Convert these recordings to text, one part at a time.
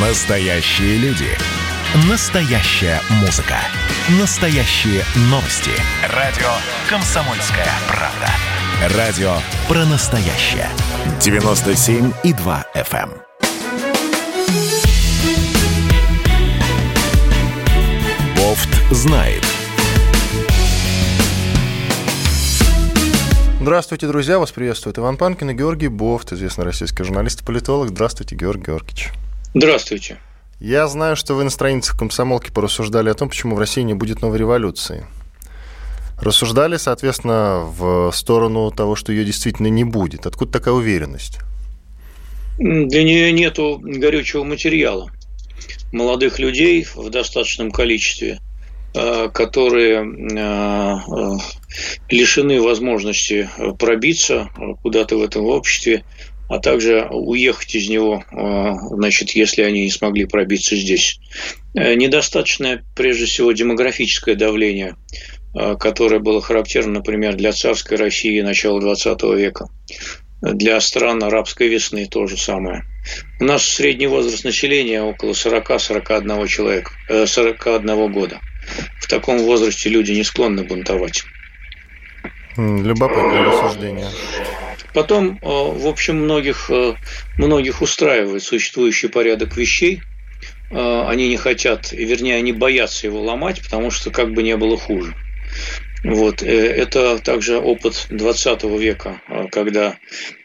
Настоящие люди. Настоящая музыка. Настоящие новости. Радио «Комсомольская правда». Радио про настоящее. 97,2 FM. эм. Бофт знает. Здравствуйте, друзья! Вас приветствует Иван Панкин и Георгий Бофт, известный российский журналист и политолог. Здравствуйте, Георгий Георгиевич. Здравствуйте. Я знаю, что вы на страницах комсомолки порассуждали о том, почему в России не будет новой революции. Рассуждали, соответственно, в сторону того, что ее действительно не будет. Откуда такая уверенность? Для нее нет горючего материала. Молодых людей в достаточном количестве, э, которые э, э, лишены возможности пробиться куда-то в этом обществе, а также уехать из него, значит, если они не смогли пробиться здесь. Недостаточное, прежде всего, демографическое давление, которое было характерно, например, для царской России начала XX века. Для стран арабской весны то же самое. У нас средний возраст населения около 40-41 человека, 41 года. В таком возрасте люди не склонны бунтовать. Любопытное рассуждение. Потом, в общем, многих, многих устраивает существующий порядок вещей. Они не хотят, вернее, они боятся его ломать, потому что как бы не было хуже. Вот. Это также опыт 20 века, когда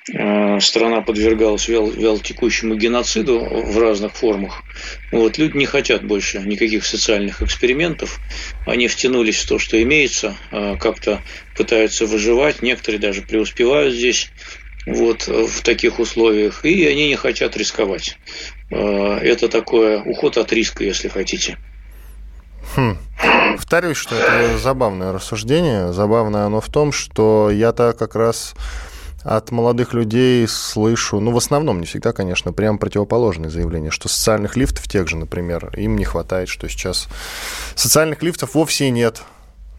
страна подвергалась вялотекущему геноциду в разных формах. Вот. Люди не хотят больше никаких социальных экспериментов. Они втянулись в то, что имеется, как-то пытаются выживать. Некоторые даже преуспевают здесь вот, в таких условиях, и они не хотят рисковать. Это такое уход от риска, если хотите. Хм. Повторюсь, что это забавное рассуждение. Забавное оно в том, что я-то как раз от молодых людей слышу, ну, в основном, не всегда, конечно, прям противоположные заявления, что социальных лифтов тех же, например, им не хватает, что сейчас социальных лифтов вовсе нет.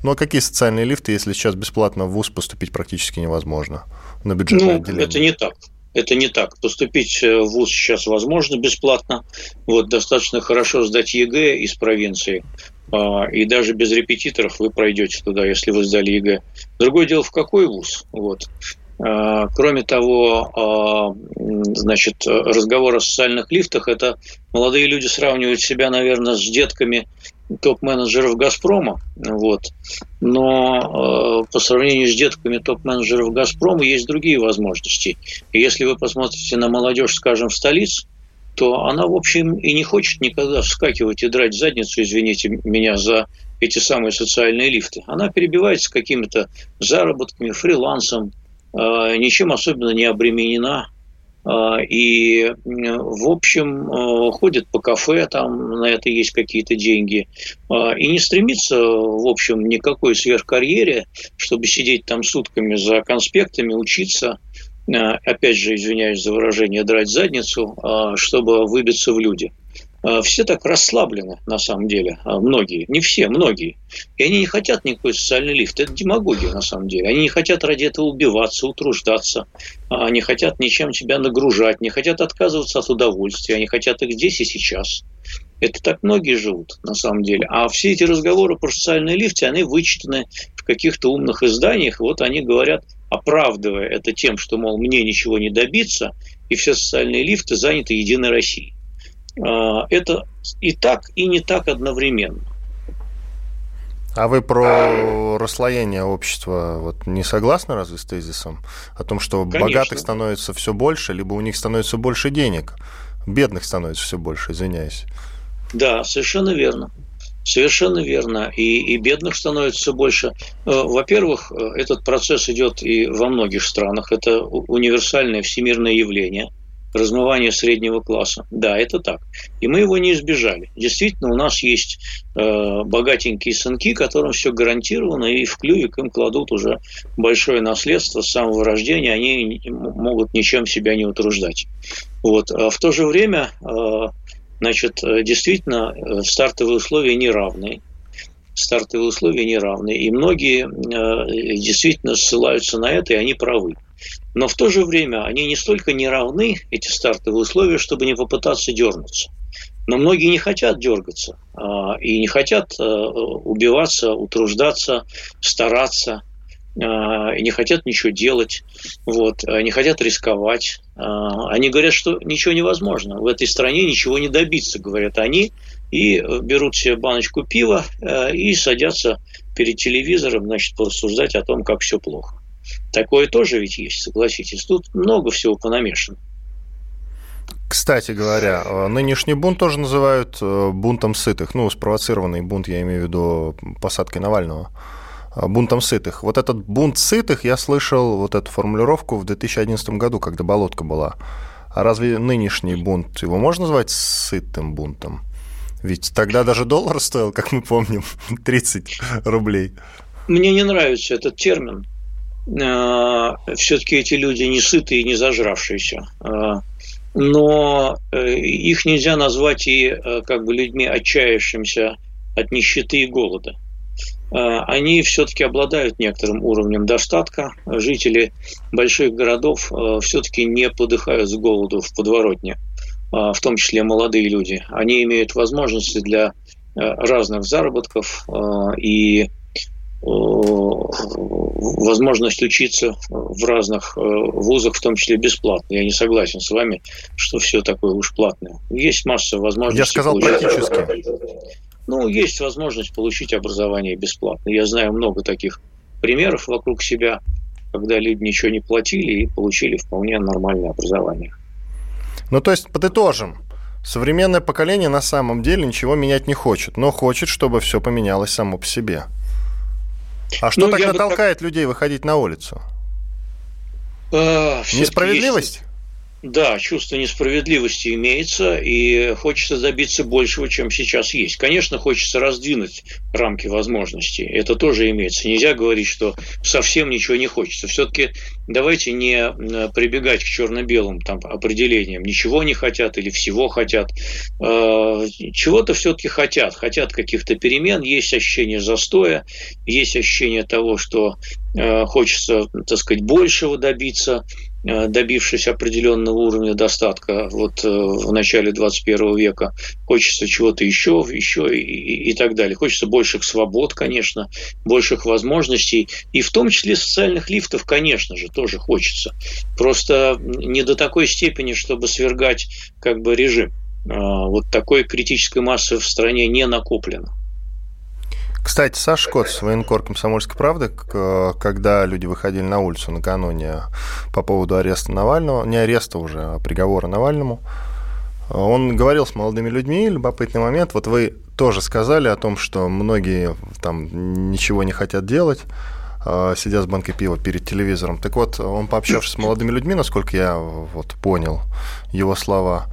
Ну, а какие социальные лифты, если сейчас бесплатно в ВУЗ поступить практически невозможно на бюджетное ну, отделение? это не так. Это не так. Поступить в ВУЗ сейчас возможно бесплатно. Вот достаточно хорошо сдать ЕГЭ из провинции. И даже без репетиторов вы пройдете туда, если вы сдали ЕГЭ. Другое дело, в какой ВУЗ. Вот. Кроме того, значит, разговор о социальных лифтах – это молодые люди сравнивают себя, наверное, с детками топ-менеджеров «Газпрома». Вот. Но по сравнению с детками топ-менеджеров «Газпрома» есть другие возможности. И если вы посмотрите на молодежь, скажем, в столице, то она, в общем, и не хочет никогда вскакивать и драть задницу, извините меня, за эти самые социальные лифты. Она перебивается какими-то заработками, фрилансом, ничем особенно не обременена. И, в общем, ходит по кафе, там на это есть какие-то деньги. И не стремится, в общем, никакой сверхкарьере, чтобы сидеть там сутками за конспектами, учиться – опять же, извиняюсь за выражение, драть задницу, чтобы выбиться в люди. Все так расслаблены, на самом деле, многие, не все, многие. И они не хотят никакой социальный лифт. Это демагогия, на самом деле. Они не хотят ради этого убиваться, утруждаться. Они хотят ничем себя нагружать, не хотят отказываться от удовольствия. Они хотят их здесь и сейчас. Это так многие живут, на самом деле. А все эти разговоры про социальные лифты, они вычитаны в каких-то умных изданиях. Вот они говорят, оправдывая это тем, что, мол, мне ничего не добиться, и все социальные лифты заняты Единой Россией. Это и так, и не так одновременно. А вы про расслоение общества вот не согласны разве с тезисом о том, что Конечно. богатых становится все больше, либо у них становится больше денег, бедных становится все больше, извиняюсь? Да, совершенно верно. Совершенно верно. И, и бедных становится все больше. Во-первых, этот процесс идет и во многих странах. Это универсальное всемирное явление размывание среднего класса. Да, это так. И мы его не избежали. Действительно, у нас есть э, богатенькие сынки, которым все гарантировано, и в клювик им кладут уже большое наследство с самого рождения, они могут ничем себя не утруждать. Вот. А в то же время э, Значит, действительно, стартовые условия неравные. Стартовые условия неравные. И многие действительно ссылаются на это, и они правы. Но в то же время они не столько не равны, эти стартовые условия, чтобы не попытаться дернуться. Но многие не хотят дергаться а, и не хотят э, убиваться, утруждаться, стараться а, и не хотят ничего делать, вот, не хотят рисковать. А, они говорят, что ничего невозможно. В этой стране ничего не добиться, говорят они, и берут себе баночку пива э, и садятся перед телевизором, значит, порассуждать о том, как все плохо. Такое тоже ведь есть, согласитесь. Тут много всего понамешано. Кстати говоря, э, нынешний бунт тоже называют э, бунтом сытых. Ну, спровоцированный бунт, я имею в виду посадкой Навального. Э, бунтом сытых. Вот этот бунт сытых, я слышал вот эту формулировку в 2011 году, когда болотка была. А разве нынешний бунт, его можно назвать сытым бунтом? Ведь тогда даже доллар стоил, как мы помним, 30 рублей. Мне не нравится этот термин. Все-таки эти люди не сытые и не зажравшиеся но э, их нельзя назвать и э, как бы людьми отчаявшимся от нищеты и голода. Э, они все-таки обладают некоторым уровнем достатка. Жители больших городов все-таки не подыхают с голоду в подворотне, в том числе молодые люди. Они имеют возможности для разных заработков и возможность учиться в разных э, вузах, в том числе бесплатно. Я не согласен с вами, что все такое уж платное. Есть масса возможностей. Я сказал получить... практически. Ну, есть возможность получить образование бесплатно. Я знаю много таких примеров вокруг себя, когда люди ничего не платили и получили вполне нормальное образование. Ну, то есть, подытожим, современное поколение на самом деле ничего менять не хочет, но хочет, чтобы все поменялось само по себе. А что ну, тогда толкает бы... людей выходить на улицу? А, Несправедливость? Да, чувство несправедливости имеется, и хочется добиться большего, чем сейчас есть. Конечно, хочется раздвинуть рамки возможностей. Это тоже имеется. Нельзя говорить, что совсем ничего не хочется. Все-таки давайте не э, прибегать к черно-белым там, определениям. Ничего не хотят или всего хотят. Э, чего-то все-таки хотят. Хотят каких-то перемен. Есть ощущение застоя, есть ощущение того, что э, хочется, так сказать, большего добиться. Э, добившись определенного уровня достатка вот э, в начале 21 века, хочется чего-то еще, еще и, и, и так далее. Хочется больших свобод, конечно, больших возможностей, и в том числе социальных лифтов, конечно же, тоже хочется. Просто не до такой степени, чтобы свергать как бы режим. А, вот такой критической массы в стране не накоплено. Кстати, Саш Коц, военкор «Комсомольской правды», когда люди выходили на улицу накануне по поводу ареста Навального, не ареста уже, а приговора Навальному, он говорил с молодыми людьми, любопытный момент, вот вы тоже сказали о том, что многие там ничего не хотят делать, а, сидя с банкой пива перед телевизором. Так вот, он пообщавшись с молодыми людьми, насколько я вот понял его слова,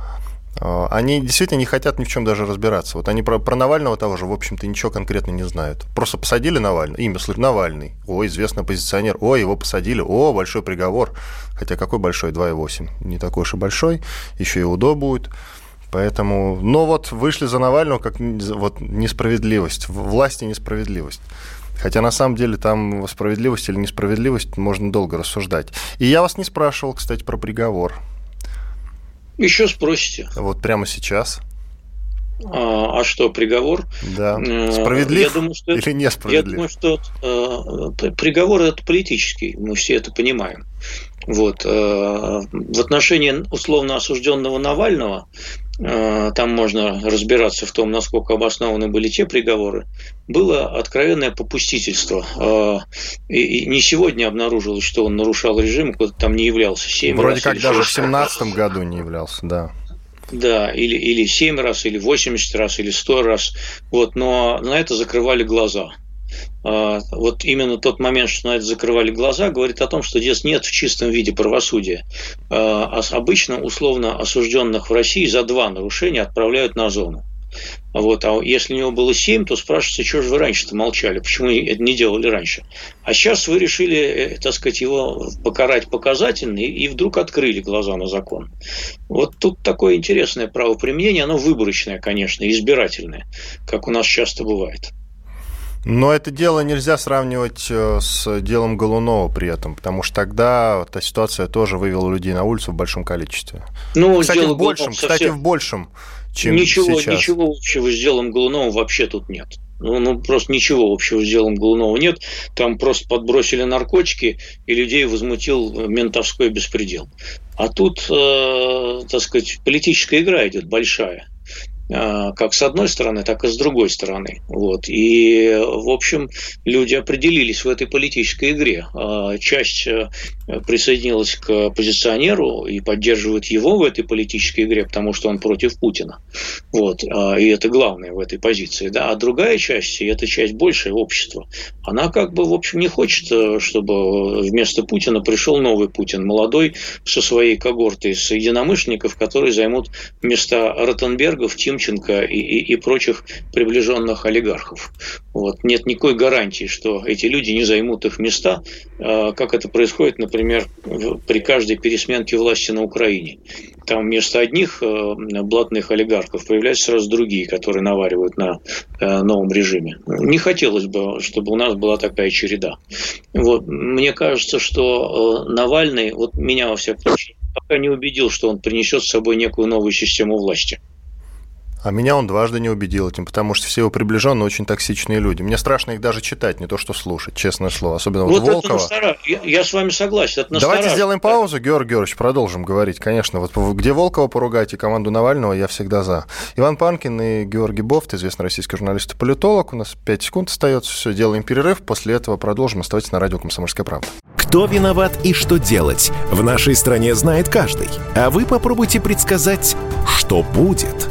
они действительно не хотят ни в чем даже разбираться. Вот они про, про Навального того же, в общем-то, ничего конкретно не знают. Просто посадили Навального, имя слышит Навальный, о, известный оппозиционер, о, его посадили, о, большой приговор. Хотя какой большой, 2,8, не такой уж и большой, еще и УДО будет. Поэтому, но вот вышли за Навального как вот несправедливость, власти несправедливость. Хотя на самом деле там справедливость или несправедливость можно долго рассуждать. И я вас не спрашивал, кстати, про приговор. Еще спросите. Вот прямо сейчас. А, а что, приговор? Да. Э, Справедлив я думаю, что или несправедлив? Я думаю, что э, приговор это политический, мы все это понимаем. Вот. Э, в отношении условно осужденного Навального Э, там можно разбираться в том, насколько обоснованы были те приговоры, было откровенное попустительство. Э, и не сегодня обнаружилось, что он нарушал режим, там не являлся. 7 Вроде как даже в 17 году не являлся, да. Да, или, или 7 раз, или 80 раз, или 100 раз. Вот, но на это закрывали глаза. А, вот именно тот момент, что на это закрывали глаза, говорит о том, что здесь нет в чистом виде правосудия. А, обычно условно осужденных в России за два нарушения отправляют на зону. Вот, а если у него было семь, то спрашивается, что же вы раньше-то молчали, почему это не делали раньше. А сейчас вы решили, э, так сказать, его покарать показательно, и вдруг открыли глаза на закон. Вот тут такое интересное правоприменение, оно выборочное, конечно, избирательное, как у нас часто бывает. Но это дело нельзя сравнивать э, с делом Голунова при этом, потому что тогда эта ситуация тоже вывела людей на улицу в большом количестве. Ну, кстати, в большем, совсем... кстати, в большем, чем ничего, сейчас. Ничего общего с делом Голунова вообще тут нет. Ну, ну, просто ничего общего с делом Голунова нет. Там просто подбросили наркотики, и людей возмутил ментовской беспредел. А тут, э, так сказать, политическая игра идет большая. А, как с одной стороны, так и с другой стороны. Вот. И, в общем, люди определились в этой политической игре. А, часть э, присоединилась к оппозиционеру и поддерживает его в этой политической игре, потому что он против Путина. Вот. А, и это главное в этой позиции. Да? А другая часть, и эта часть большее общество, она как бы, в общем, не хочет, э, чтобы вместо Путина пришел новый Путин, молодой, со своей когортой с единомышленников, которые займут места Ротенбергов, Тим Тимченко и, и, и прочих приближенных олигархов. Вот. Нет никакой гарантии, что эти люди не займут их места, а, как это происходит, например, при каждой пересменке власти на Украине. Там вместо одних э, блатных олигархов появляются сразу другие, которые наваривают на э, новом режиме. Не хотелось бы, чтобы у нас была такая череда. Вот. Мне кажется, что э, Навальный, вот меня во всяком случае, пока не убедил, что он принесет с собой некую новую систему власти. А меня он дважды не убедил этим, потому что все его приближенные очень токсичные люди. Мне страшно их даже читать, не то что слушать, честное слово. Особенно вот, вот Волкова. Это я, я с вами согласен. Это Давайте сделаем паузу, Георгий Георгиевич, продолжим говорить. Конечно, вот где Волкова поругать и команду Навального, я всегда за. Иван Панкин и Георгий Бофт, известный российский журналист и политолог. У нас 5 секунд остается. Все, делаем перерыв. После этого продолжим. Оставайтесь на радио «Комсомольская правда». Кто виноват и что делать, в нашей стране знает каждый. А вы попробуйте предсказать, что будет –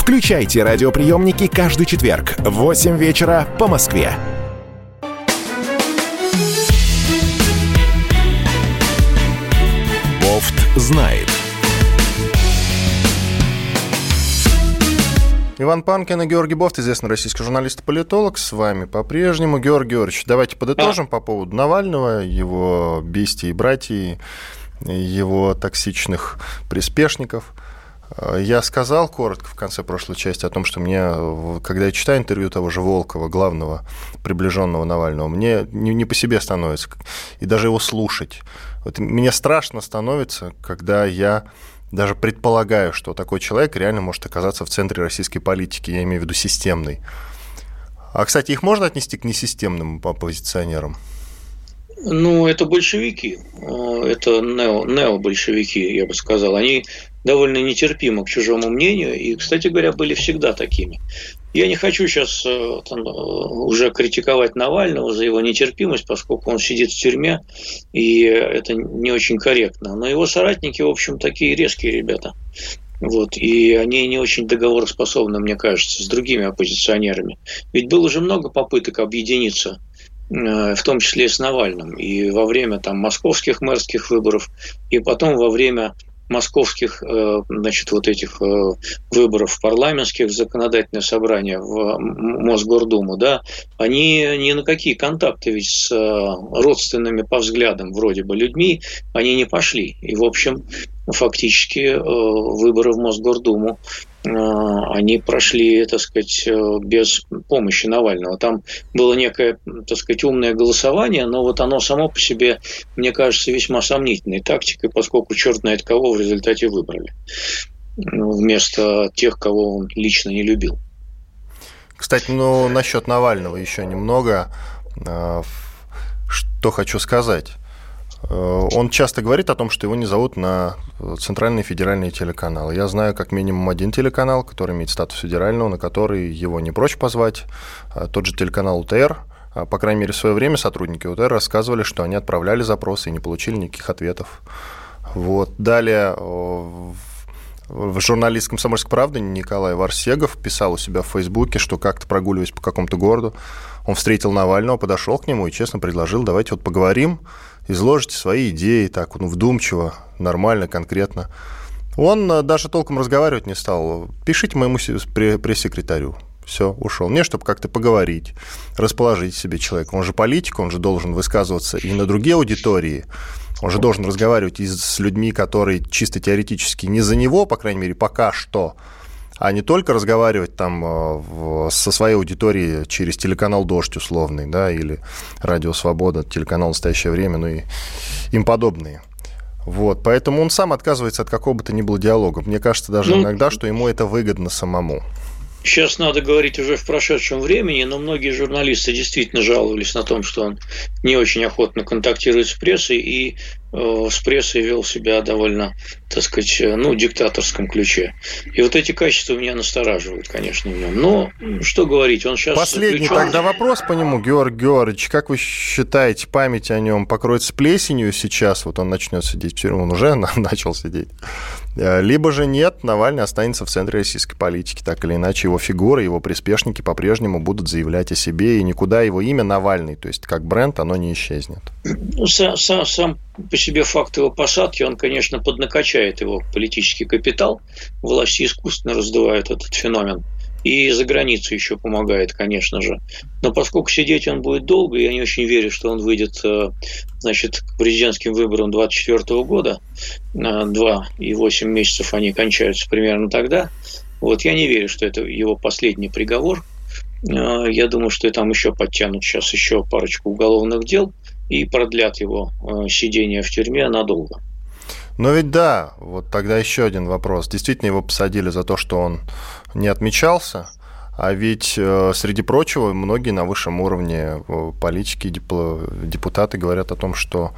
Включайте радиоприемники каждый четверг в 8 вечера по Москве. Бофт знает. Иван Панкин и Георгий Бофт, известный российский журналист и политолог, с вами по-прежнему. Георгий Георгиевич, давайте подытожим по поводу Навального, его бестии и братьев, его токсичных приспешников – я сказал коротко в конце прошлой части о том, что мне, когда я читаю интервью того же Волкова, главного приближенного Навального, мне не, не по себе становится, и даже его слушать. Вот мне страшно становится, когда я даже предполагаю, что такой человек реально может оказаться в центре российской политики, я имею в виду системной. А, кстати, их можно отнести к несистемным оппозиционерам? Ну, это большевики, это нео, нео-большевики, я бы сказал. Они довольно нетерпимы к чужому мнению и, кстати говоря, были всегда такими. Я не хочу сейчас э, там, э, уже критиковать Навального за его нетерпимость, поскольку он сидит в тюрьме, и это не очень корректно. Но его соратники, в общем, такие резкие ребята. Вот, и они не очень договороспособны, мне кажется, с другими оппозиционерами. Ведь было уже много попыток объединиться э, в том числе и с Навальным, и во время там, московских мэрских выборов, и потом во время московских, э, значит, вот этих э, выборов парламентских, законодательное собрание в Мосгордуму, да, они ни на какие контакты ведь с э, родственными по взглядам вроде бы людьми они не пошли. И, в общем, фактически выборы в Мосгордуму а, они прошли, так сказать, э, без помощи Навального. Там было некое, так сказать, умное голосование, но вот оно само по себе, мне кажется, весьма сомнительной тактикой, поскольку черт знает кого в результате выбрали вместо тех, кого он лично не любил. Кстати, ну, насчет Навального еще немного. что хочу сказать. Э, он часто говорит о том, что его не зовут на центральные федеральные телеканалы. Я знаю как минимум один телеканал, который имеет статус федерального, на который его не прочь позвать. А тот же телеканал УТР. А, по крайней мере, в свое время сотрудники УТР рассказывали, что они отправляли запросы и не получили никаких ответов. Вот. Далее в журналист «Комсомольской правды» Николай Варсегов писал у себя в Фейсбуке, что как-то прогуливаясь по какому-то городу, он встретил Навального, подошел к нему и честно предложил, давайте вот поговорим, изложите свои идеи так, ну, вдумчиво, нормально, конкретно. Он э, даже толком разговаривать не стал. Пишите моему пресс-секретарю. Все, ушел. Не, чтобы как-то поговорить, расположить себе человека. Он же политик, он же должен высказываться и на другие аудитории. Он же должен разговаривать и с людьми, которые чисто теоретически не за него, по крайней мере, пока что, а не только разговаривать там э, со своей аудиторией через телеканал «Дождь» условный, да, или «Радио Свобода», телеканал «Настоящее время», ну и им подобные. Вот, поэтому он сам отказывается от какого бы то ни было диалога. Мне кажется даже ну, иногда, что ему это выгодно самому. Сейчас надо говорить уже в прошедшем времени, но многие журналисты действительно жаловались на том, что он не очень охотно контактирует с прессой и с прессой вел себя довольно, так сказать, э, ну, диктаторском ключе. И вот эти качества меня настораживают, конечно, в нем. Но что говорить, он сейчас... Последний заключен... тогда вопрос по нему, Георг Георгиевич. Как вы считаете, память о нем покроется плесенью сейчас? Вот он начнет сидеть в тюрьму, он уже начал сидеть. Э, либо же нет, Навальный останется в центре российской политики. Так или иначе, его фигура, его приспешники по-прежнему будут заявлять о себе, и никуда его имя Навальный, то есть как бренд, оно не исчезнет. Ну, сам, сам, сам по себе факт его посадки, он, конечно, поднакачает его политический капитал. Власти искусственно раздувают этот феномен. И за границу еще помогает, конечно же. Но поскольку сидеть он будет долго, я не очень верю, что он выйдет э, значит, к президентским выборам 2024 года. Два и восемь месяцев они кончаются примерно тогда. Вот я не верю, что это его последний приговор. Э, я думаю, что там еще подтянут сейчас еще парочку уголовных дел и продлят его э, сидение в тюрьме надолго. Но ведь да, вот тогда еще один вопрос. Действительно его посадили за то, что он не отмечался, а ведь, э, среди прочего, многие на высшем уровне э, политики, депутаты говорят о том, что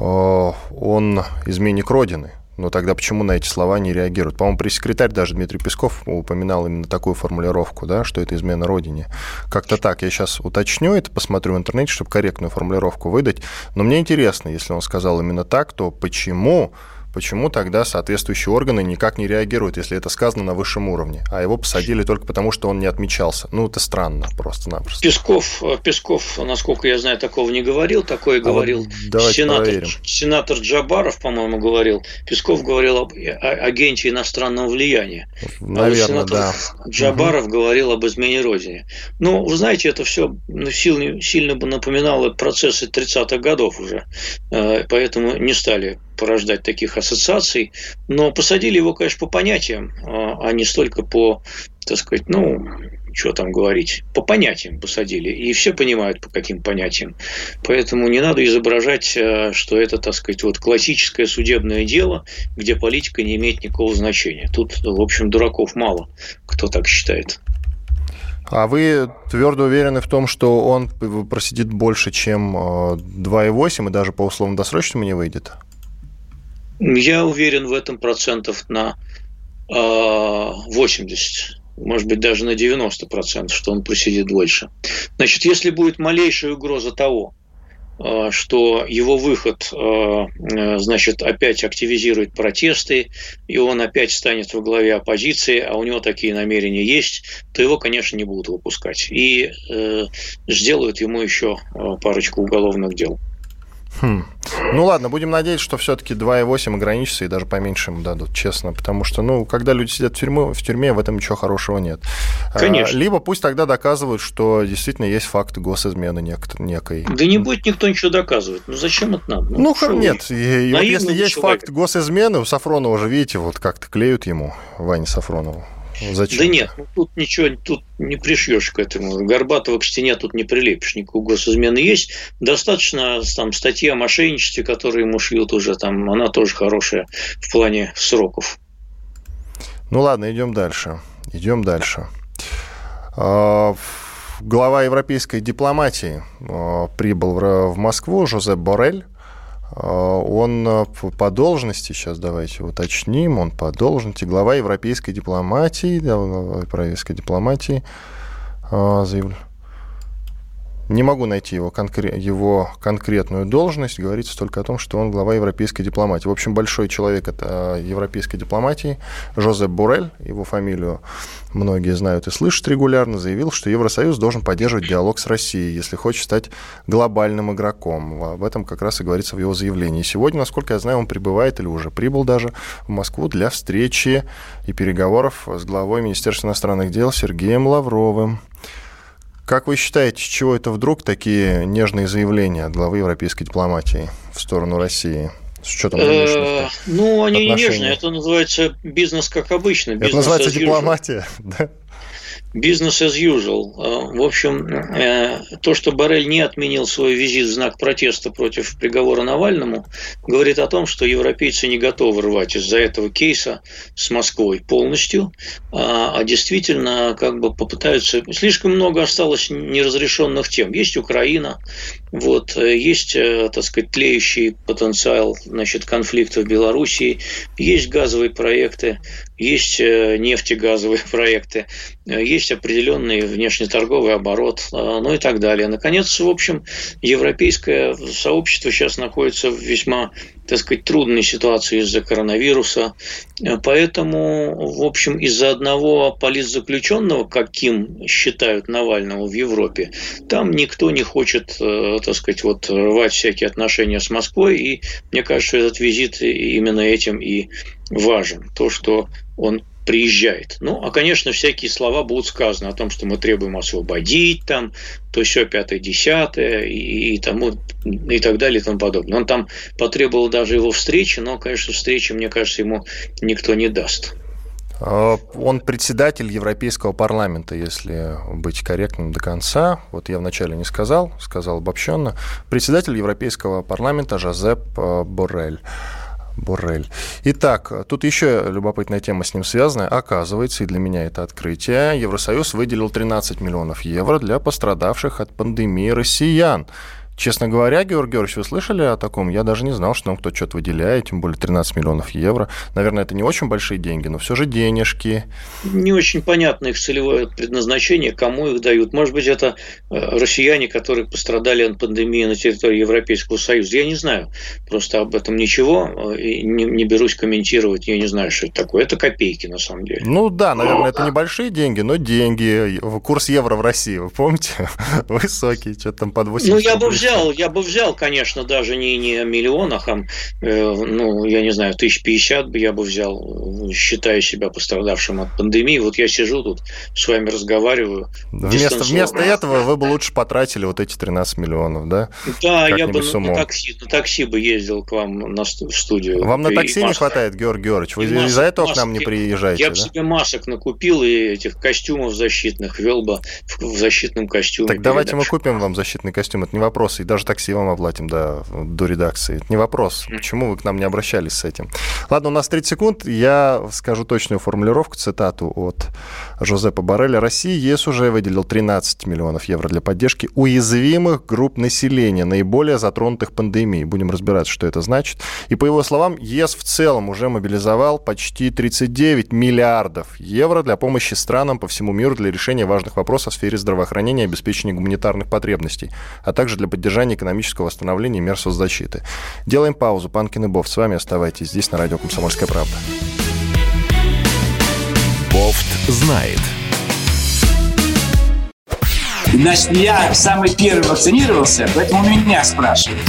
он изменник Родины. Но тогда почему на эти слова не реагируют? По-моему, пресс-секретарь даже Дмитрий Песков упоминал именно такую формулировку, да, что это измена Родине. Как-то так. Я сейчас уточню это, посмотрю в интернете, чтобы корректную формулировку выдать. Но мне интересно, если он сказал именно так, то почему почему тогда соответствующие органы никак не реагируют, если это сказано на высшем уровне, а его посадили только потому, что он не отмечался? Ну, это странно просто-напросто. Песков, Песков, насколько я знаю, такого не говорил, такое а говорил вот сенатор, сенатор Джабаров, по-моему, говорил. Песков говорил об агенте иностранного влияния. Наверное, а вот да. Джабаров угу. говорил об измене Родине. Ну, вы знаете, это все сильно, сильно бы напоминало процессы 30-х годов уже, э, поэтому не стали порождать таких ассоциаций, но посадили его, конечно, по понятиям, а, а не столько по, так сказать, ну, что там говорить, по понятиям посадили. И все понимают, по каким понятиям. Поэтому не надо изображать, а, что это, так сказать, вот классическое судебное дело, где политика не имеет никакого значения. Тут, в общем, дураков мало, кто так считает. А вы твердо уверены в том, что он просидит больше, чем 2,8 а, и даже по условно-досрочному не выйдет? Я уверен в этом процентов на 80 а, может быть, даже на 90%, что он просидит дольше. Значит, если будет малейшая угроза того, а, что его выход, а, значит, опять активизирует протесты, и он опять станет во главе оппозиции, а у него такие намерения есть, то его, конечно, не будут выпускать. И э, сделают ему еще парочку уголовных дел. Хм. Ну ладно, будем надеяться, что все-таки 2,8 ограничится и даже поменьше им дадут, честно. Потому что, ну, когда люди сидят в тюрьме, в тюрьме в этом ничего хорошего нет. А, Конечно. либо пусть тогда доказывают, что действительно есть факт госизмены нек- некой. Да не будет никто ничего доказывать. Ну зачем это надо? Ну, ну нет. И, и вот если есть факт госизмены, у Сафронова уже, видите, вот как-то клеют ему, Ване Сафронову. Зачем? Да нет, ну, тут ничего тут не пришьешь к этому. Горбатова к стене тут не прилепишь. Никакой госизмены есть. Достаточно там статьи о мошенничестве, которые ему шьют уже там. Она тоже хорошая в плане сроков. Ну ладно, идем дальше. Идем дальше. А, глава европейской дипломатии прибыл в Москву, Жозеп Борель. Он по должности, сейчас давайте уточним, он по должности глава европейской дипломатии, европейской дипломатии заявляет не могу найти его, конкре- его конкретную должность. Говорится только о том, что он глава европейской дипломатии. В общем, большой человек это европейской дипломатии. Жозеп Бурель, его фамилию многие знают и слышат регулярно, заявил, что Евросоюз должен поддерживать диалог с Россией, если хочет стать глобальным игроком. Об этом как раз и говорится в его заявлении. сегодня, насколько я знаю, он прибывает или уже прибыл даже в Москву для встречи и переговоров с главой Министерства иностранных дел Сергеем Лавровым. Как вы считаете, с чего это вдруг такие нежные заявления от главы европейской дипломатии в сторону России? С учетом э, Ну, они не нежные, это называется бизнес как обычно. Это называется дипломатия, да? Business as usual. А, в общем, э, то, что Барель не отменил свой визит в знак протеста против приговора Навальному, говорит о том, что европейцы не готовы рвать из-за этого кейса с Москвой полностью, а, а действительно как бы попытаются... Слишком много осталось неразрешенных тем. Есть Украина, вот, э, есть, э, так сказать, тлеющий потенциал значит, конфликта в Белоруссии, есть газовые проекты, есть нефтегазовые проекты, есть определенный внешнеторговый оборот, ну и так далее. Наконец, в общем, европейское сообщество сейчас находится в весьма так сказать, трудной ситуации из-за коронавируса. Поэтому, в общем, из-за одного политзаключенного, каким считают Навального в Европе, там никто не хочет, э, так сказать, вот рвать всякие отношения с Москвой. И мне кажется, этот визит именно этим и важен. То, что он приезжает. Ну, а, конечно, всякие слова будут сказаны о том, что мы требуем освободить там, то все пятое, десятое и, и, тому, и так далее и тому подобное. Он там потребовал даже его встречи, но, конечно, встречи, мне кажется, ему никто не даст. А, он председатель Европейского парламента, если быть корректным до конца. Вот я вначале не сказал, сказал обобщенно. Председатель Европейского парламента Жозеп э, Боррель. Боррель. Итак, тут еще любопытная тема с ним связана. Оказывается, и для меня это открытие, Евросоюз выделил 13 миллионов евро для пострадавших от пандемии россиян. Честно говоря, Георгий Георгиевич, вы слышали о таком? Я даже не знал, что нам кто-то что-то выделяет, тем более 13 миллионов евро. Наверное, это не очень большие деньги, но все же денежки. Не очень понятно их целевое предназначение, кому их дают. Может быть, это э, россияне, которые пострадали от пандемии на территории Европейского Союза. Я не знаю просто об этом ничего, э, и не, не берусь комментировать, я не знаю, что это такое. Это копейки, на самом деле. Ну да, наверное, это небольшие деньги, но деньги. Курс евро в России, вы помните? Высокий, что-то там под 80 Ну, я бы взял, я бы взял, конечно, даже не, не о миллионах, а, э, ну, я не знаю, тысяч пятьдесят бы я бы взял, считая себя пострадавшим от пандемии. Вот я сижу тут, с вами разговариваю. Вместо, вместо этого вы бы лучше потратили вот эти 13 миллионов, да? Да, я бы на, на, такси, на такси бы ездил к вам на, в студию. Вам на такси не хватает, Георгий Георгиевич? Вы из-за этого масок, к нам не приезжаете, Я да? бы себе масок накупил и этих костюмов защитных, вел бы в, в защитном костюме. Так давайте мы купим вам защитный костюм, это не вопрос вопрос, и даже такси вам оплатим до, до редакции. Это не вопрос. Почему вы к нам не обращались с этим? Ладно, у нас 30 секунд. Я скажу точную формулировку, цитату от Жозепа Барреля. Россия ЕС уже выделил 13 миллионов евро для поддержки уязвимых групп населения, наиболее затронутых пандемией. Будем разбираться, что это значит. И по его словам, ЕС в целом уже мобилизовал почти 39 миллиардов евро для помощи странам по всему миру для решения важных вопросов в сфере здравоохранения и обеспечения гуманитарных потребностей, а также для поддержания экономического восстановления и мер соцзащиты. Делаем паузу. Панкин и Бов, с вами оставайтесь здесь на радио «Комсомольская правда». Бофт знает. Значит, я самый первый вакцинировался, поэтому меня спрашивают.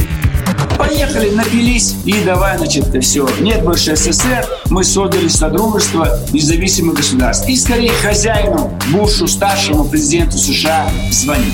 Поехали, напились и давай, значит, все. Нет больше СССР, мы создали Содружество независимых государств. И скорее хозяину, Бушу, старшему президенту США звонить.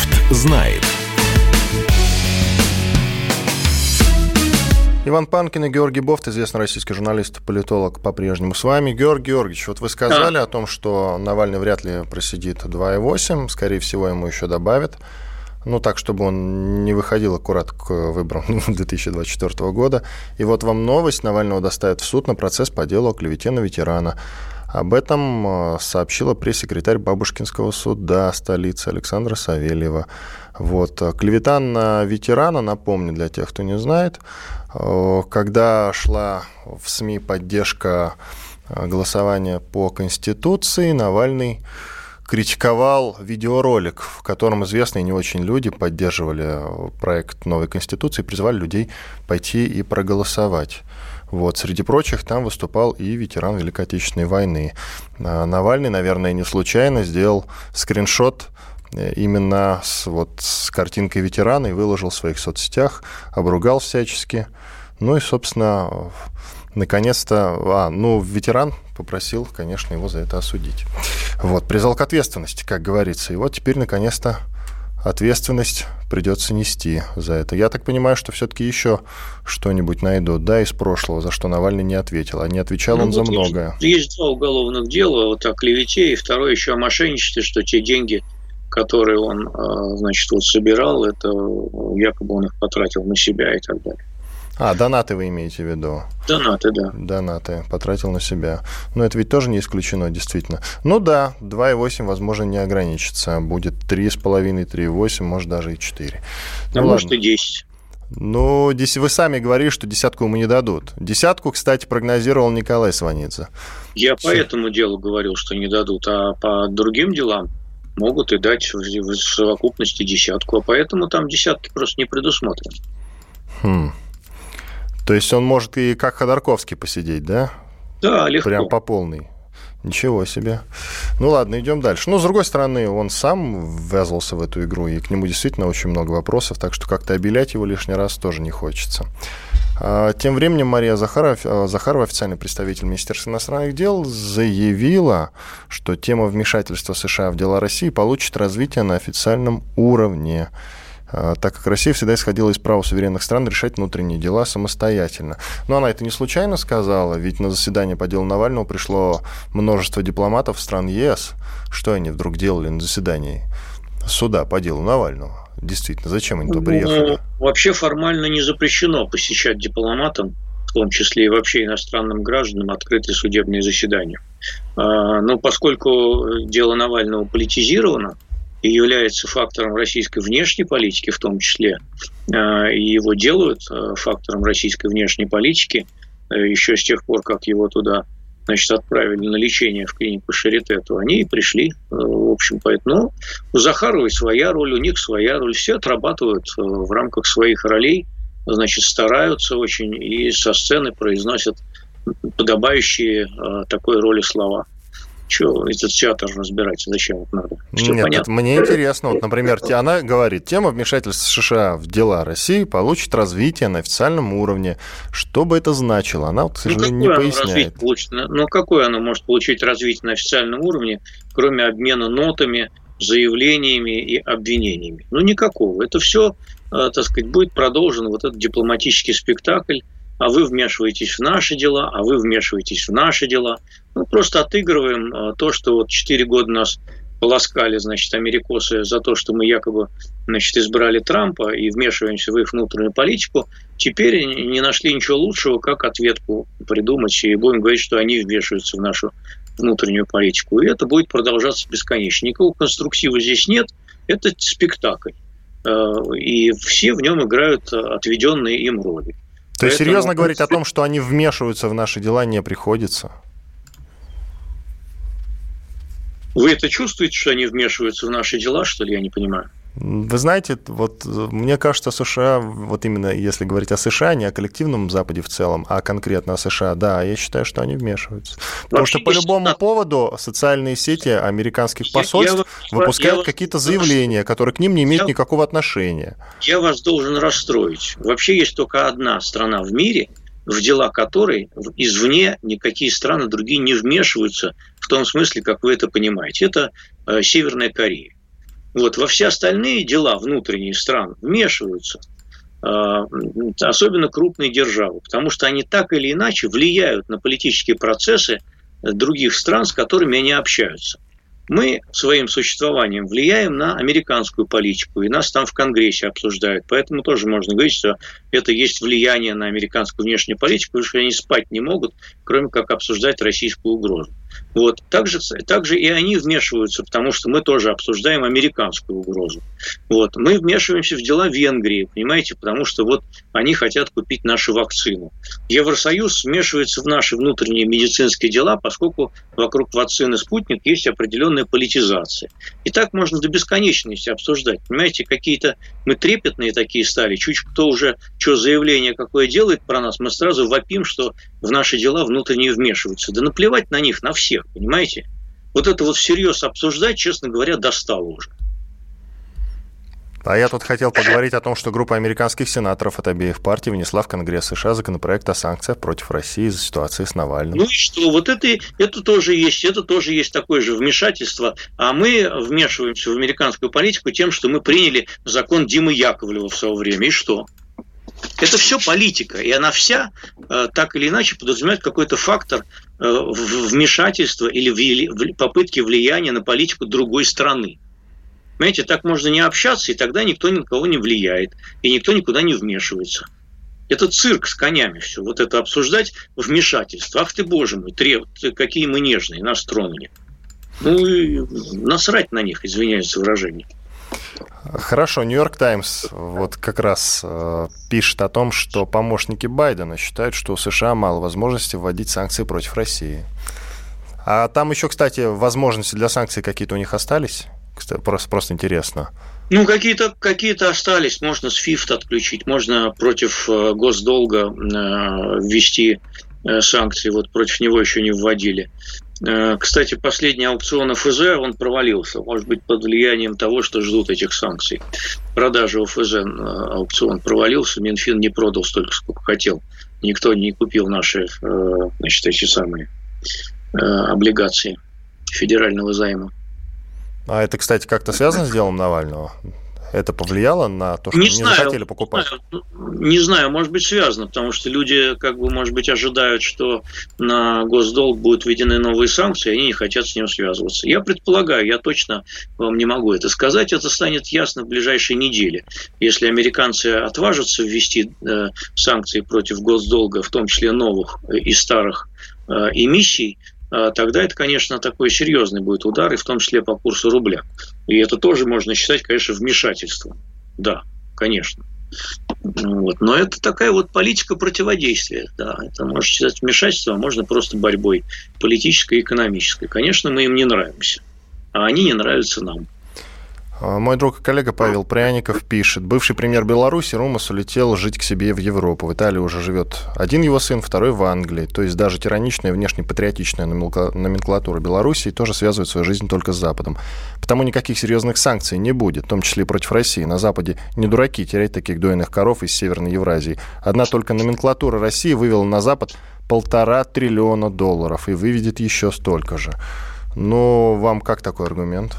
Бофт знает. Иван Панкин и Георгий Бофт, известный российский журналист и политолог, по-прежнему с вами. Георгий Георгиевич, вот вы сказали да. о том, что Навальный вряд ли просидит 2,8, скорее всего, ему еще добавят. Ну, так, чтобы он не выходил аккурат к выборам 2024 года. И вот вам новость. Навального доставят в суд на процесс по делу о клевете на ветерана. Об этом э, сообщила пресс-секретарь Бабушкинского суда столицы Александра Савельева. Вот. Э, клевета на ветерана, напомню для тех, кто не знает, э, когда шла в СМИ поддержка голосования по Конституции, Навальный критиковал видеоролик, в котором известные не очень люди поддерживали проект новой Конституции, призывали людей пойти и проголосовать. Вот, среди прочих там выступал и ветеран Великой Отечественной войны. А, Навальный, наверное, не случайно сделал скриншот э, именно с, вот, с картинкой ветерана и выложил в своих соцсетях, обругал всячески. Ну и, собственно, наконец-то, а, ну, ветеран попросил, конечно, его за это осудить. Вот, призвал к ответственности, как говорится. И вот теперь, наконец-то, ответственность придется нести за это. Я так понимаю, что все-таки еще что-нибудь найдут, да, из прошлого, за что Навальный не ответил. А не отвечал ну, он вот за многое. Есть два уголовных дела, вот о клевете, и второе еще о мошенничестве, что те деньги, которые он, а, значит, вот собирал, это якобы он их потратил на себя и так далее. А, донаты вы имеете в виду? Донаты, да. Донаты, потратил на себя. Но это ведь тоже не исключено, действительно. Ну да, 2,8, возможно, не ограничится. Будет 3,5, 3,8, может, даже и 4. Ну, а ну, может, и 10. Ну, вы сами говорили, что десятку ему не дадут. Десятку, кстати, прогнозировал Николай Сванидзе. Я Все. по этому делу говорил, что не дадут, а по другим делам могут и дать в совокупности десятку, а поэтому там десятки просто не предусмотрены. Хм. То есть он может и как Ходорковский посидеть, да? Да, легко. Прям по полной. Ничего себе. Ну ладно, идем дальше. Но, с другой стороны, он сам ввязался в эту игру, и к нему действительно очень много вопросов, так что как-то обелять его лишний раз тоже не хочется. А, тем временем Мария Захарова, а, Захарова, официальный представитель Министерства иностранных дел, заявила, что тема вмешательства США в дела России получит развитие на официальном уровне. А, так как Россия всегда исходила из права суверенных стран решать внутренние дела самостоятельно. Но она это не случайно сказала, ведь на заседание по делу Навального пришло множество дипломатов стран ЕС. Что они вдруг делали на заседании суда по делу Навального? Действительно, зачем они туда приехали? Ну, вообще формально не запрещено посещать дипломатам, в том числе и вообще иностранным гражданам, открытые судебные заседания. А, но поскольку дело Навального политизировано, и является фактором российской внешней политики в том числе, а, и его делают а, фактором российской внешней политики а, еще с тех пор, как его туда значит, отправили на лечение в клинику Шарите, то они и пришли, в общем, поэтому ну, у Захаровой своя роль, у них своя роль, все отрабатывают в рамках своих ролей, значит, стараются очень и со сцены произносят подобающие такой роли слова. Что этот театр разбирать? Зачем вот надо? Все Нет, понятно. мне интересно. Вот, например, она говорит, тема вмешательства США в дела России получит развитие на официальном уровне. Что бы это значило? Она, к ну, сожалению, ну, не поясняет. Получит? Ну, какое оно может получить развитие на официальном уровне, кроме обмена нотами, заявлениями и обвинениями? Ну, никакого. Это все, э, так сказать, будет продолжен вот этот дипломатический спектакль, а вы вмешиваетесь в наши дела, а вы вмешиваетесь в наши дела. Мы просто отыгрываем а, то, что вот 4 года нас полоскали, значит, америкосы за то, что мы якобы, значит, избрали Трампа и вмешиваемся в их внутреннюю политику, теперь не нашли ничего лучшего, как ответку придумать, и будем говорить, что они вмешиваются в нашу внутреннюю политику. И это будет продолжаться бесконечно. Никакого конструктива здесь нет, это спектакль. А, и все в нем играют отведенные им роли. То есть серьезно говорить о том, что они вмешиваются в наши дела, не приходится? Вы это чувствуете, что они вмешиваются в наши дела, что ли, я не понимаю? Вы знаете, вот мне кажется, США, вот именно если говорить о США, не о коллективном Западе в целом, а конкретно о США, да, я считаю, что они вмешиваются. Потому Вообще, что по любому что... поводу социальные сети американских посольств я, выпускают какие-то заявления, которые к ним не имеют я, никакого отношения. Я вас должен расстроить. Вообще есть только одна страна в мире, в дела которой извне никакие страны другие не вмешиваются в том смысле, как вы это понимаете. Это э, Северная Корея. Вот, во все остальные дела внутренние стран вмешиваются э, особенно крупные державы, потому что они так или иначе влияют на политические процессы других стран, с которыми они общаются мы своим существованием влияем на американскую политику, и нас там в Конгрессе обсуждают. Поэтому тоже можно говорить, что это есть влияние на американскую внешнюю политику, потому что они спать не могут, кроме как обсуждать российскую угрозу. Вот. Также, также и они вмешиваются, потому что мы тоже обсуждаем американскую угрозу. Вот. Мы вмешиваемся в дела Венгрии, понимаете, потому что вот они хотят купить нашу вакцину. Евросоюз вмешивается в наши внутренние медицинские дела, поскольку вокруг вакцины «Спутник» есть определенная политизация. И так можно до бесконечности обсуждать. Понимаете, какие-то мы трепетные такие стали, чуть кто уже что заявление какое делает про нас, мы сразу вопим, что в наши дела внутренние вмешиваются. Да наплевать на них, на всех, понимаете? Вот это вот всерьез обсуждать, честно говоря, достало уже. А я тут хотел поговорить о том, что группа американских сенаторов от обеих партий внесла в Конгресс США законопроект о санкциях против России из-за ситуации с Навальным. Ну и что? Вот это, это тоже есть, это тоже есть такое же вмешательство. А мы вмешиваемся в американскую политику тем, что мы приняли закон Димы Яковлева в свое время. И что? Это все политика, и она вся э, так или иначе подразумевает какой-то фактор э, вмешательства или попытки влияния на политику другой страны. Понимаете, так можно не общаться, и тогда никто ни на кого не влияет, и никто никуда не вмешивается. Это цирк с конями все. Вот это обсуждать вмешательство. Ах ты, боже мой, треб, какие мы нежные, нас тронули. Ну и насрать на них, извиняюсь за выражение. Хорошо, Нью-Йорк Таймс вот как раз э, пишет о том, что помощники Байдена считают, что у США мало возможности вводить санкции против России. А там еще, кстати, возможности для санкций какие-то у них остались? Просто, просто интересно. Ну, какие-то какие остались. Можно ФИФТ отключить, можно против э, госдолга э, ввести э, санкции. Вот против него еще не вводили. Э, кстати, последний аукцион ФЗ, он провалился. Может быть, под влиянием того, что ждут этих санкций. Продажа ФЗ э, аукцион провалился. Минфин не продал столько, сколько хотел. Никто не купил наши, э, значит, эти самые облигации федерального займа. А это, кстати, как-то связано с делом Навального? Это повлияло на то, что не, не знаю, захотели покупать? Не знаю, не знаю, может быть, связано, потому что люди, как бы, может быть, ожидают, что на госдолг будут введены новые санкции, и они не хотят с ним связываться. Я предполагаю, я точно вам не могу это сказать, это станет ясно в ближайшие недели. Если американцы отважатся ввести э, санкции против госдолга, в том числе новых и старых э, эмиссий, тогда это, конечно, такой серьезный будет удар, и в том числе по курсу рубля. И это тоже можно считать, конечно, вмешательством. Да, конечно. Вот. Но это такая вот политика противодействия. Да. Это можно считать вмешательством, а можно просто борьбой политической и экономической. Конечно, мы им не нравимся, а они не нравятся нам. А, мой друг и коллега Павел Пряников пишет. Бывший премьер Беларуси Румас улетел жить к себе в Европу. В Италии уже живет один его сын, второй в Англии. То есть даже тираничная внешне патриотичная номенклатура Беларуси тоже связывает свою жизнь только с Западом. Потому никаких серьезных санкций не будет, в том числе и против России. На Западе не дураки терять таких дойных коров из Северной Евразии. Одна только номенклатура России вывела на Запад полтора триллиона долларов и выведет еще столько же. Но вам как такой аргумент?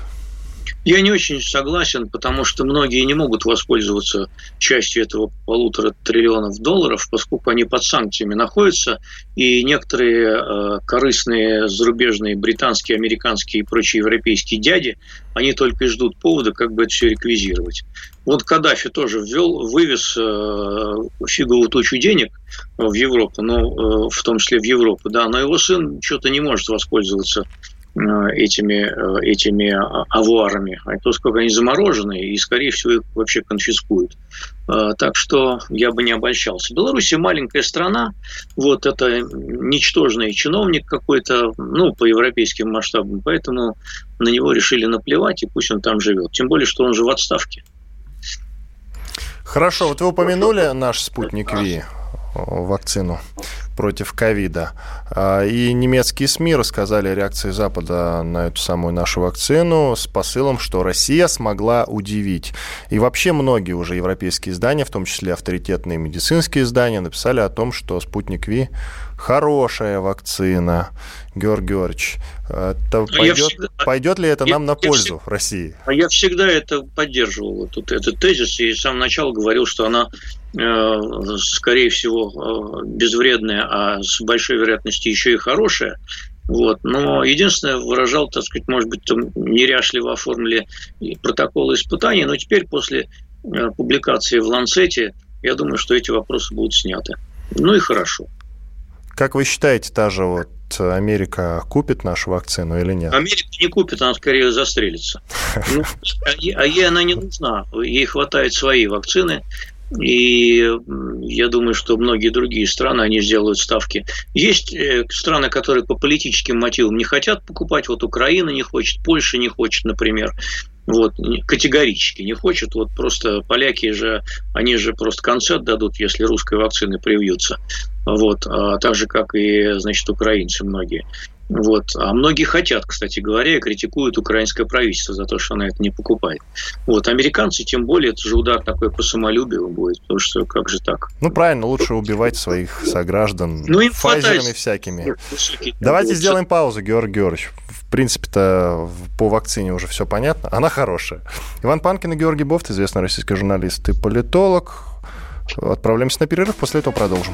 Я не очень согласен, потому что многие не могут воспользоваться частью этого полутора триллионов долларов, поскольку они под санкциями находятся, и некоторые э, корыстные зарубежные британские, американские и прочие европейские дяди, они только и ждут повода, как бы это все реквизировать. Вот Каддафи тоже ввел, вывез э, фиговую тучу денег в Европу, но, э, в том числе в Европу, да, но его сын что-то не может воспользоваться этими, э, этими авуарами, а то сколько они заморожены, и, скорее всего, их вообще конфискуют. Э, так что я бы не обольщался. Беларусь маленькая страна, вот это ничтожный чиновник какой-то, ну, по европейским масштабам, поэтому на него решили наплевать, и пусть он там живет. Тем более, что он же в отставке. Хорошо, вот вы упомянули наш спутник Ви. Вакцину против ковида. А, и немецкие СМИ рассказали о реакции Запада на эту самую нашу вакцину с посылом, что Россия смогла удивить. И вообще многие уже европейские издания, в том числе авторитетные медицинские издания, написали о том, что спутник Ви хорошая вакцина. Георгий Георгиевич, это а пойдет, всегда, пойдет ли это я, нам на пользу всегда, России? А я всегда это поддерживал, тут, этот тезис, и с самого начала говорил, что она, э, скорее всего, э, безвредная, а с большой вероятностью еще и хорошая. Вот. Но единственное, выражал, так сказать, может быть, там неряшливо оформили протоколы испытаний, но теперь после э, публикации в Ланцете, я думаю, что эти вопросы будут сняты. Ну и хорошо. Как вы считаете, та же вот Америка купит нашу вакцину или нет? Америка не купит, она скорее застрелится. Ну, а, а ей она не нужна. Ей хватает своей вакцины. И я думаю, что многие другие страны, они сделают ставки. Есть э, страны, которые по политическим мотивам не хотят покупать. Вот Украина не хочет, Польша не хочет, например. Вот, категорически не хочет. Вот просто поляки же, они же просто концерт дадут, если русской вакцины привьются. Вот, а так же, как и, значит, украинцы многие. Вот. А многие хотят, кстати говоря, и критикуют украинское правительство за то, что оно это не покупает. Вот. Американцы, тем более, это же удар такой по самолюбию будет, потому что как же так? Ну, правильно, лучше убивать своих сограждан ну, им файзерами всякими. Давайте сделаем паузу, Георгий Георгиевич. В принципе-то по вакцине уже все понятно. Она хорошая. Иван Панкин и Георгий Бофт, известный российский журналист и политолог. Отправляемся на перерыв, после этого продолжим.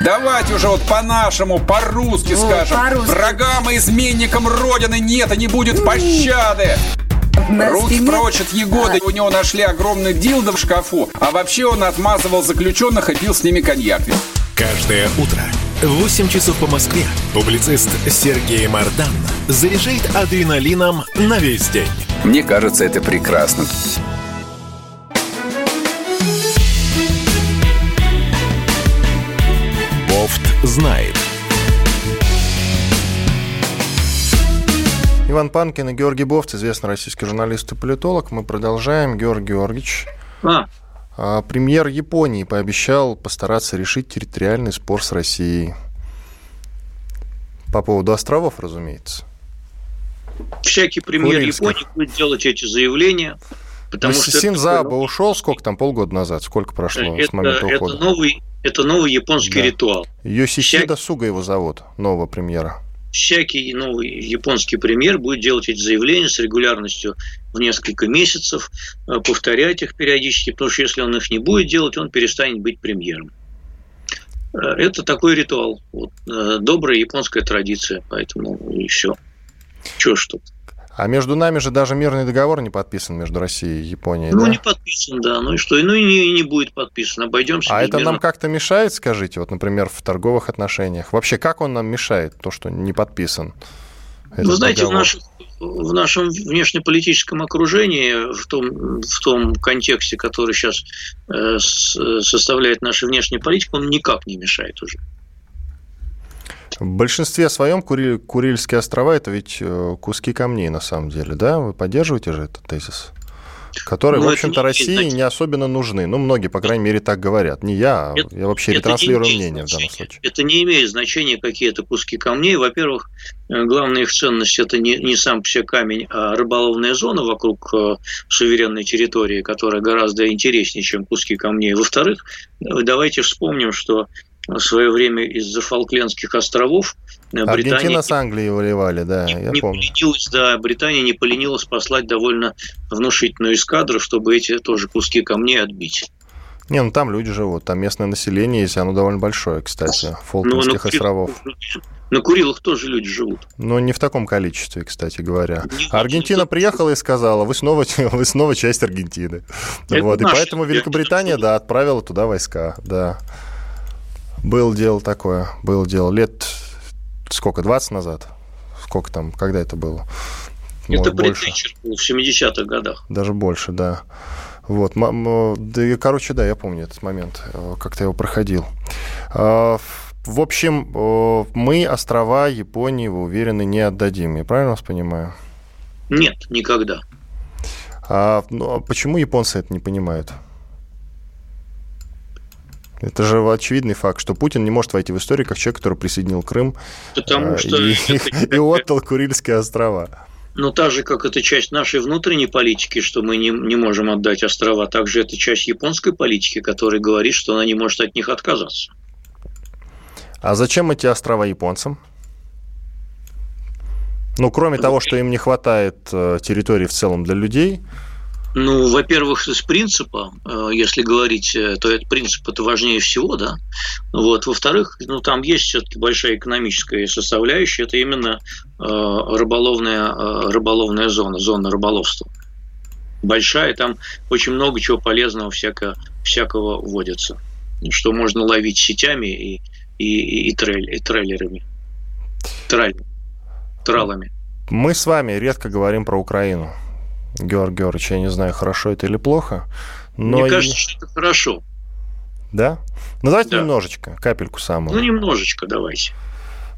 Давайте уже вот по-нашему, по-русски вот, скажем. По Врагам и изменникам Родины нет и не будет пощады. На Руки спине... прочь от Егоды. А. У него нашли огромный дилдо в шкафу. А вообще он отмазывал заключенных и пил с ними коньяк. Каждое утро в 8 часов по Москве публицист Сергей Мардан заряжает адреналином на весь день. Мне кажется, это прекрасно. Знает. Иван Панкин и Георгий Бовц, известный российский журналист и политолог. Мы продолжаем. Георгий Георгиевич. А. а. Премьер Японии пообещал постараться решить территориальный спор с Россией. По поводу островов, разумеется. Всякий премьер Курильских. Японии будет делать эти заявления. Потому ну, что Синзаба это... ушел сколько там, полгода назад? Сколько прошло это, с момента ухода? Это новый, это новый японский да. ритуал. Йосихида Всяк... Суга его зовут, нового премьера. Всякий новый японский премьер будет делать эти заявления с регулярностью в несколько месяцев, э, повторять их периодически, потому что если он их не будет делать, он перестанет быть премьером. Э, это такой ритуал. Вот, э, добрая японская традиция, поэтому и все. Чего что -то. А между нами же даже мирный договор не подписан между Россией и Японией. Ну, да? не подписан, да. Ну и что? Ну и не, не будет подписан. Обойдемся. А это мирно. нам как-то мешает, скажите, вот, например, в торговых отношениях? Вообще, как он нам мешает, то, что не подписан? Вы знаете, в, наших, в нашем внешнеполитическом окружении, в том, в том контексте, который сейчас э, составляет наша внешняя политика, он никак не мешает уже. В большинстве своем Кури... Курильские острова – это ведь э, куски камней на самом деле, да? Вы поддерживаете же этот тезис? которые, ну, в общем-то, России значит... не особенно нужны. Ну, многие, по крайней мере, так говорят. Не я, это, я вообще ретранслирую мнение значения. в данном случае. Это не имеет значения, какие это куски камней. Во-первых, э, главная их ценность – это не, не сам все камень, а рыболовная зона вокруг э, суверенной территории, которая гораздо интереснее, чем куски камней. Во-вторых, давайте вспомним, что в свое время из-за Фолклендских островов э, Аргентина Британия с Англией воевали, да, я не помню. Поленилась, да, Британия не поленилась послать довольно внушительную эскадру, чтобы эти тоже куски камней отбить. Не, ну там люди живут, там местное население есть, оно довольно большое, кстати, Фолклендских ну, островов. На Курилах тоже люди живут. Но не в таком количестве, кстати говоря. Не, Аргентина не, приехала и сказала, вы снова, вы снова часть Аргентины. вот, и поэтому Великобритания, да, отправила туда войска, да. Был дело такое, был дело. Лет сколько, 20 назад? Сколько там, когда это было? Это предтечер был в 70-х годах. Даже больше, да. Вот, да, короче, да, я помню этот момент, э, как-то его проходил. А, в общем, мы острова Японии, вы уверены, не отдадим. Я правильно вас понимаю? Нет, никогда. А, ну, а почему японцы это не понимают? Это же очевидный факт, что Путин не может войти в историю как человек, который присоединил Крым Потому что и, и отдал Курильские острова. Но так же, как это часть нашей внутренней политики, что мы не, не можем отдать острова, также это часть японской политики, которая говорит, что она не может от них отказаться. А зачем эти острова японцам? Ну, кроме того, что им не хватает э, территории в целом для людей, ну, во-первых, из принципа, э, если говорить, э, то этот принцип это важнее всего, да. Вот. Во-вторых, ну, там есть все-таки большая экономическая составляющая, это именно э, рыболовная, рыболовная зона, зона рыболовства. Большая, там очень много чего полезного всякого, всякого водится, что можно ловить сетями и, и, и, трель, и трейлерами, траль, тралами. Мы с вами редко говорим про Украину. Георг Георгиевич, я не знаю, хорошо это или плохо. Но Мне кажется, что это хорошо. Да? Ну, давайте да. немножечко, капельку самую. Ну, немножечко давайте.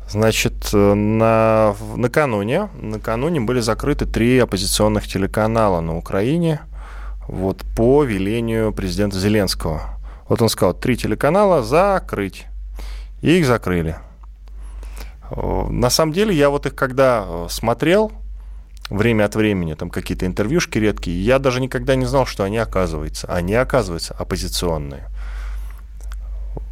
Значит, на, накануне, накануне были закрыты три оппозиционных телеканала на Украине вот, по велению президента Зеленского. Вот он сказал, три телеканала закрыть. И их закрыли. На самом деле, я вот их когда смотрел, время от времени, там какие-то интервьюшки редкие, я даже никогда не знал, что они оказываются. Они, оказываются, оппозиционные.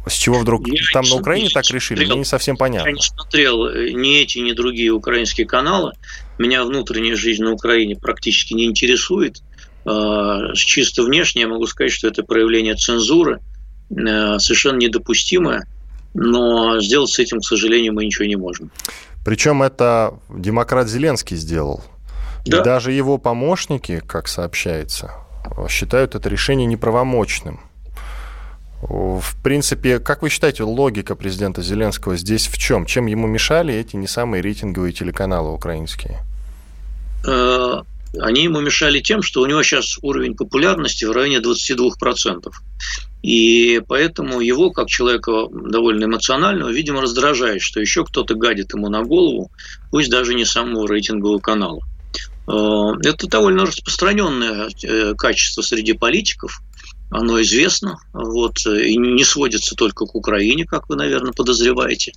С чего вдруг я там на Украине так решили, мне не совсем понятно. Я не смотрел ни эти, ни другие украинские каналы. Меня внутренняя жизнь на Украине практически не интересует. А, чисто внешне я могу сказать, что это проявление цензуры, э, совершенно недопустимое, но сделать с этим, к сожалению, мы ничего не можем. Причем это демократ Зеленский сделал. Да. И даже его помощники, как сообщается, считают это решение неправомочным. В принципе, как вы считаете, логика президента Зеленского здесь в чем? Чем ему мешали эти не самые рейтинговые телеканалы украинские? Э, они ему мешали тем, что у него сейчас уровень популярности в районе 22%. И поэтому его, как человека довольно эмоционального, видимо, раздражает, что еще кто-то гадит ему на голову, пусть даже не самого рейтингового канала. Э, это довольно распространенное э, качество среди политиков, оно известно, вот, и не сводится только к Украине, как вы, наверное, подозреваете.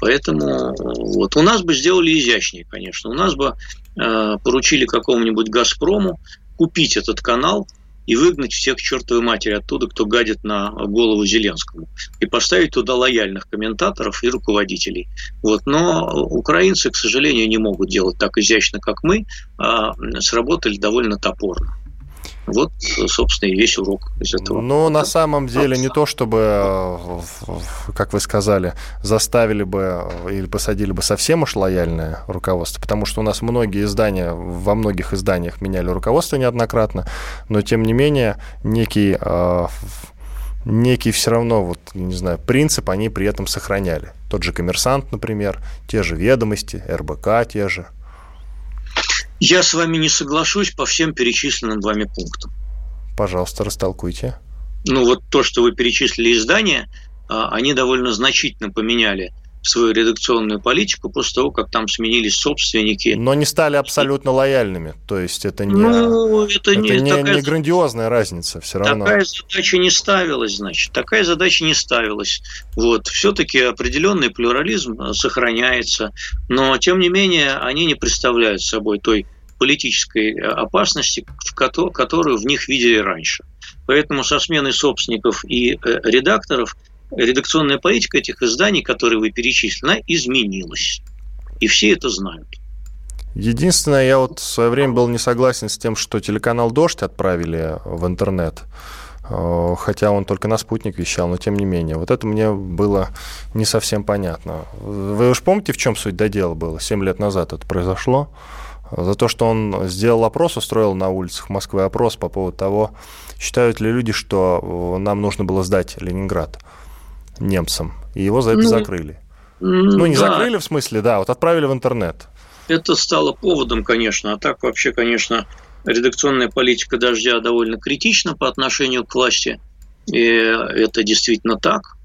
Поэтому вот, у нас бы сделали изящнее, конечно. У нас бы э, поручили какому-нибудь «Газпрому» купить этот канал, и выгнать всех к чертовой матери оттуда, кто гадит на голову Зеленскому, и поставить туда лояльных комментаторов и руководителей. Вот. Но украинцы, к сожалению, не могут делать так изящно, как мы, а сработали довольно топорно. Вот, собственно, и весь урок из этого. Ну, на самом деле, не то чтобы, э, как вы сказали, заставили бы э, или посадили бы совсем уж лояльное руководство, потому что у нас многие издания, во многих изданиях меняли руководство неоднократно, но, тем не менее, некий э, некий все равно, вот, не знаю, принцип они при этом сохраняли. Тот же коммерсант, например, те же ведомости, РБК те же. Я с вами не соглашусь по всем перечисленным вами пунктам. Пожалуйста, растолкуйте. Ну вот то, что вы перечислили издания, а, они довольно значительно поменяли свою редакционную политику после того, как там сменились собственники. Но не стали абсолютно лояльными. То есть это не, ну, это, это не, не, такая, не грандиозная разница все равно. Такая задача не ставилась, значит. Такая задача не ставилась. Вот. Все-таки определенный плюрализм э, сохраняется. Но, тем не менее, они не представляют собой той политической э, опасности, которую в них видели раньше. Поэтому со сменой собственников и э, редакторов – редакционная политика этих изданий, которые вы перечислены, изменилась. И все это знают. Единственное, я вот в свое время был не согласен с тем, что телеканал «Дождь» отправили в интернет, э, хотя он только на спутник вещал, но тем не менее. Вот это мне было не совсем понятно. Вы уж помните, в чем суть до дела было? Семь лет назад это произошло. За то, что он сделал опрос, устроил на улицах Москвы опрос по поводу того, считают ли люди, что нам нужно было сдать Ленинград немцам. и его за это ну, закрыли. Ну, не да. закрыли в смысле, да, вот отправили в интернет. Это стало поводом, конечно, а так вообще, конечно, редакционная политика «Дождя» довольно критична по отношению к власти. И это действительно так.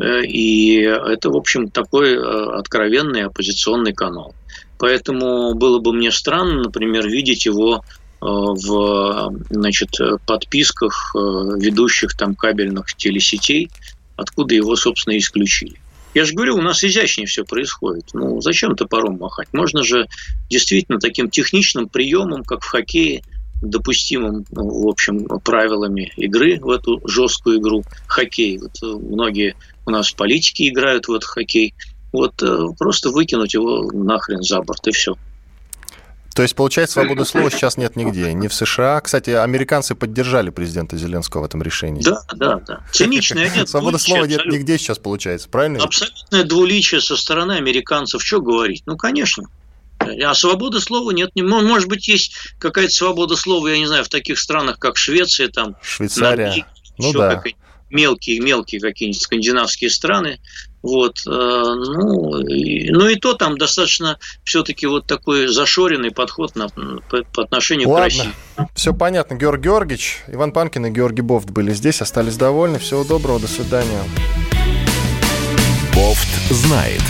И это, в общем, такой э, откровенный оппозиционный канал. Поэтому было бы мне странно, например, видеть его э, в значит, подписках э, ведущих там кабельных телесетей, откуда его, собственно, исключили. Я же говорю, у нас изящнее все происходит. Ну, зачем топором махать? Можно же действительно таким техничным приемом, как в хоккее, допустимым, ну, в общем, правилами игры в эту жесткую игру хоккей. Вот многие у нас политики играют в этот хоккей. Вот э, просто выкинуть его нахрен за борт, и все. То есть, получается, свободы слова сейчас нет нигде. Ни в США. Кстати, американцы поддержали президента Зеленского в этом решении. Да, да, да. Циничная нет. Свободы слова нет нигде сейчас, получается, правильно? Абсолютное двуличие со стороны американцев. Что говорить? Ну, конечно. А свободы слова нет. Может быть, есть какая-то свобода слова, я не знаю, в таких странах, как Швеция, там, Швейцария. Ну да мелкие-мелкие какие-нибудь скандинавские страны. Вот, э, ну, и, ну и то там достаточно все-таки вот такой зашоренный подход на, по, по отношению Ладно. к России. Все понятно. Георгий Георгиевич, Иван Панкин и Георгий Бофт были здесь, остались довольны. Всего доброго, до свидания. Бофт знает.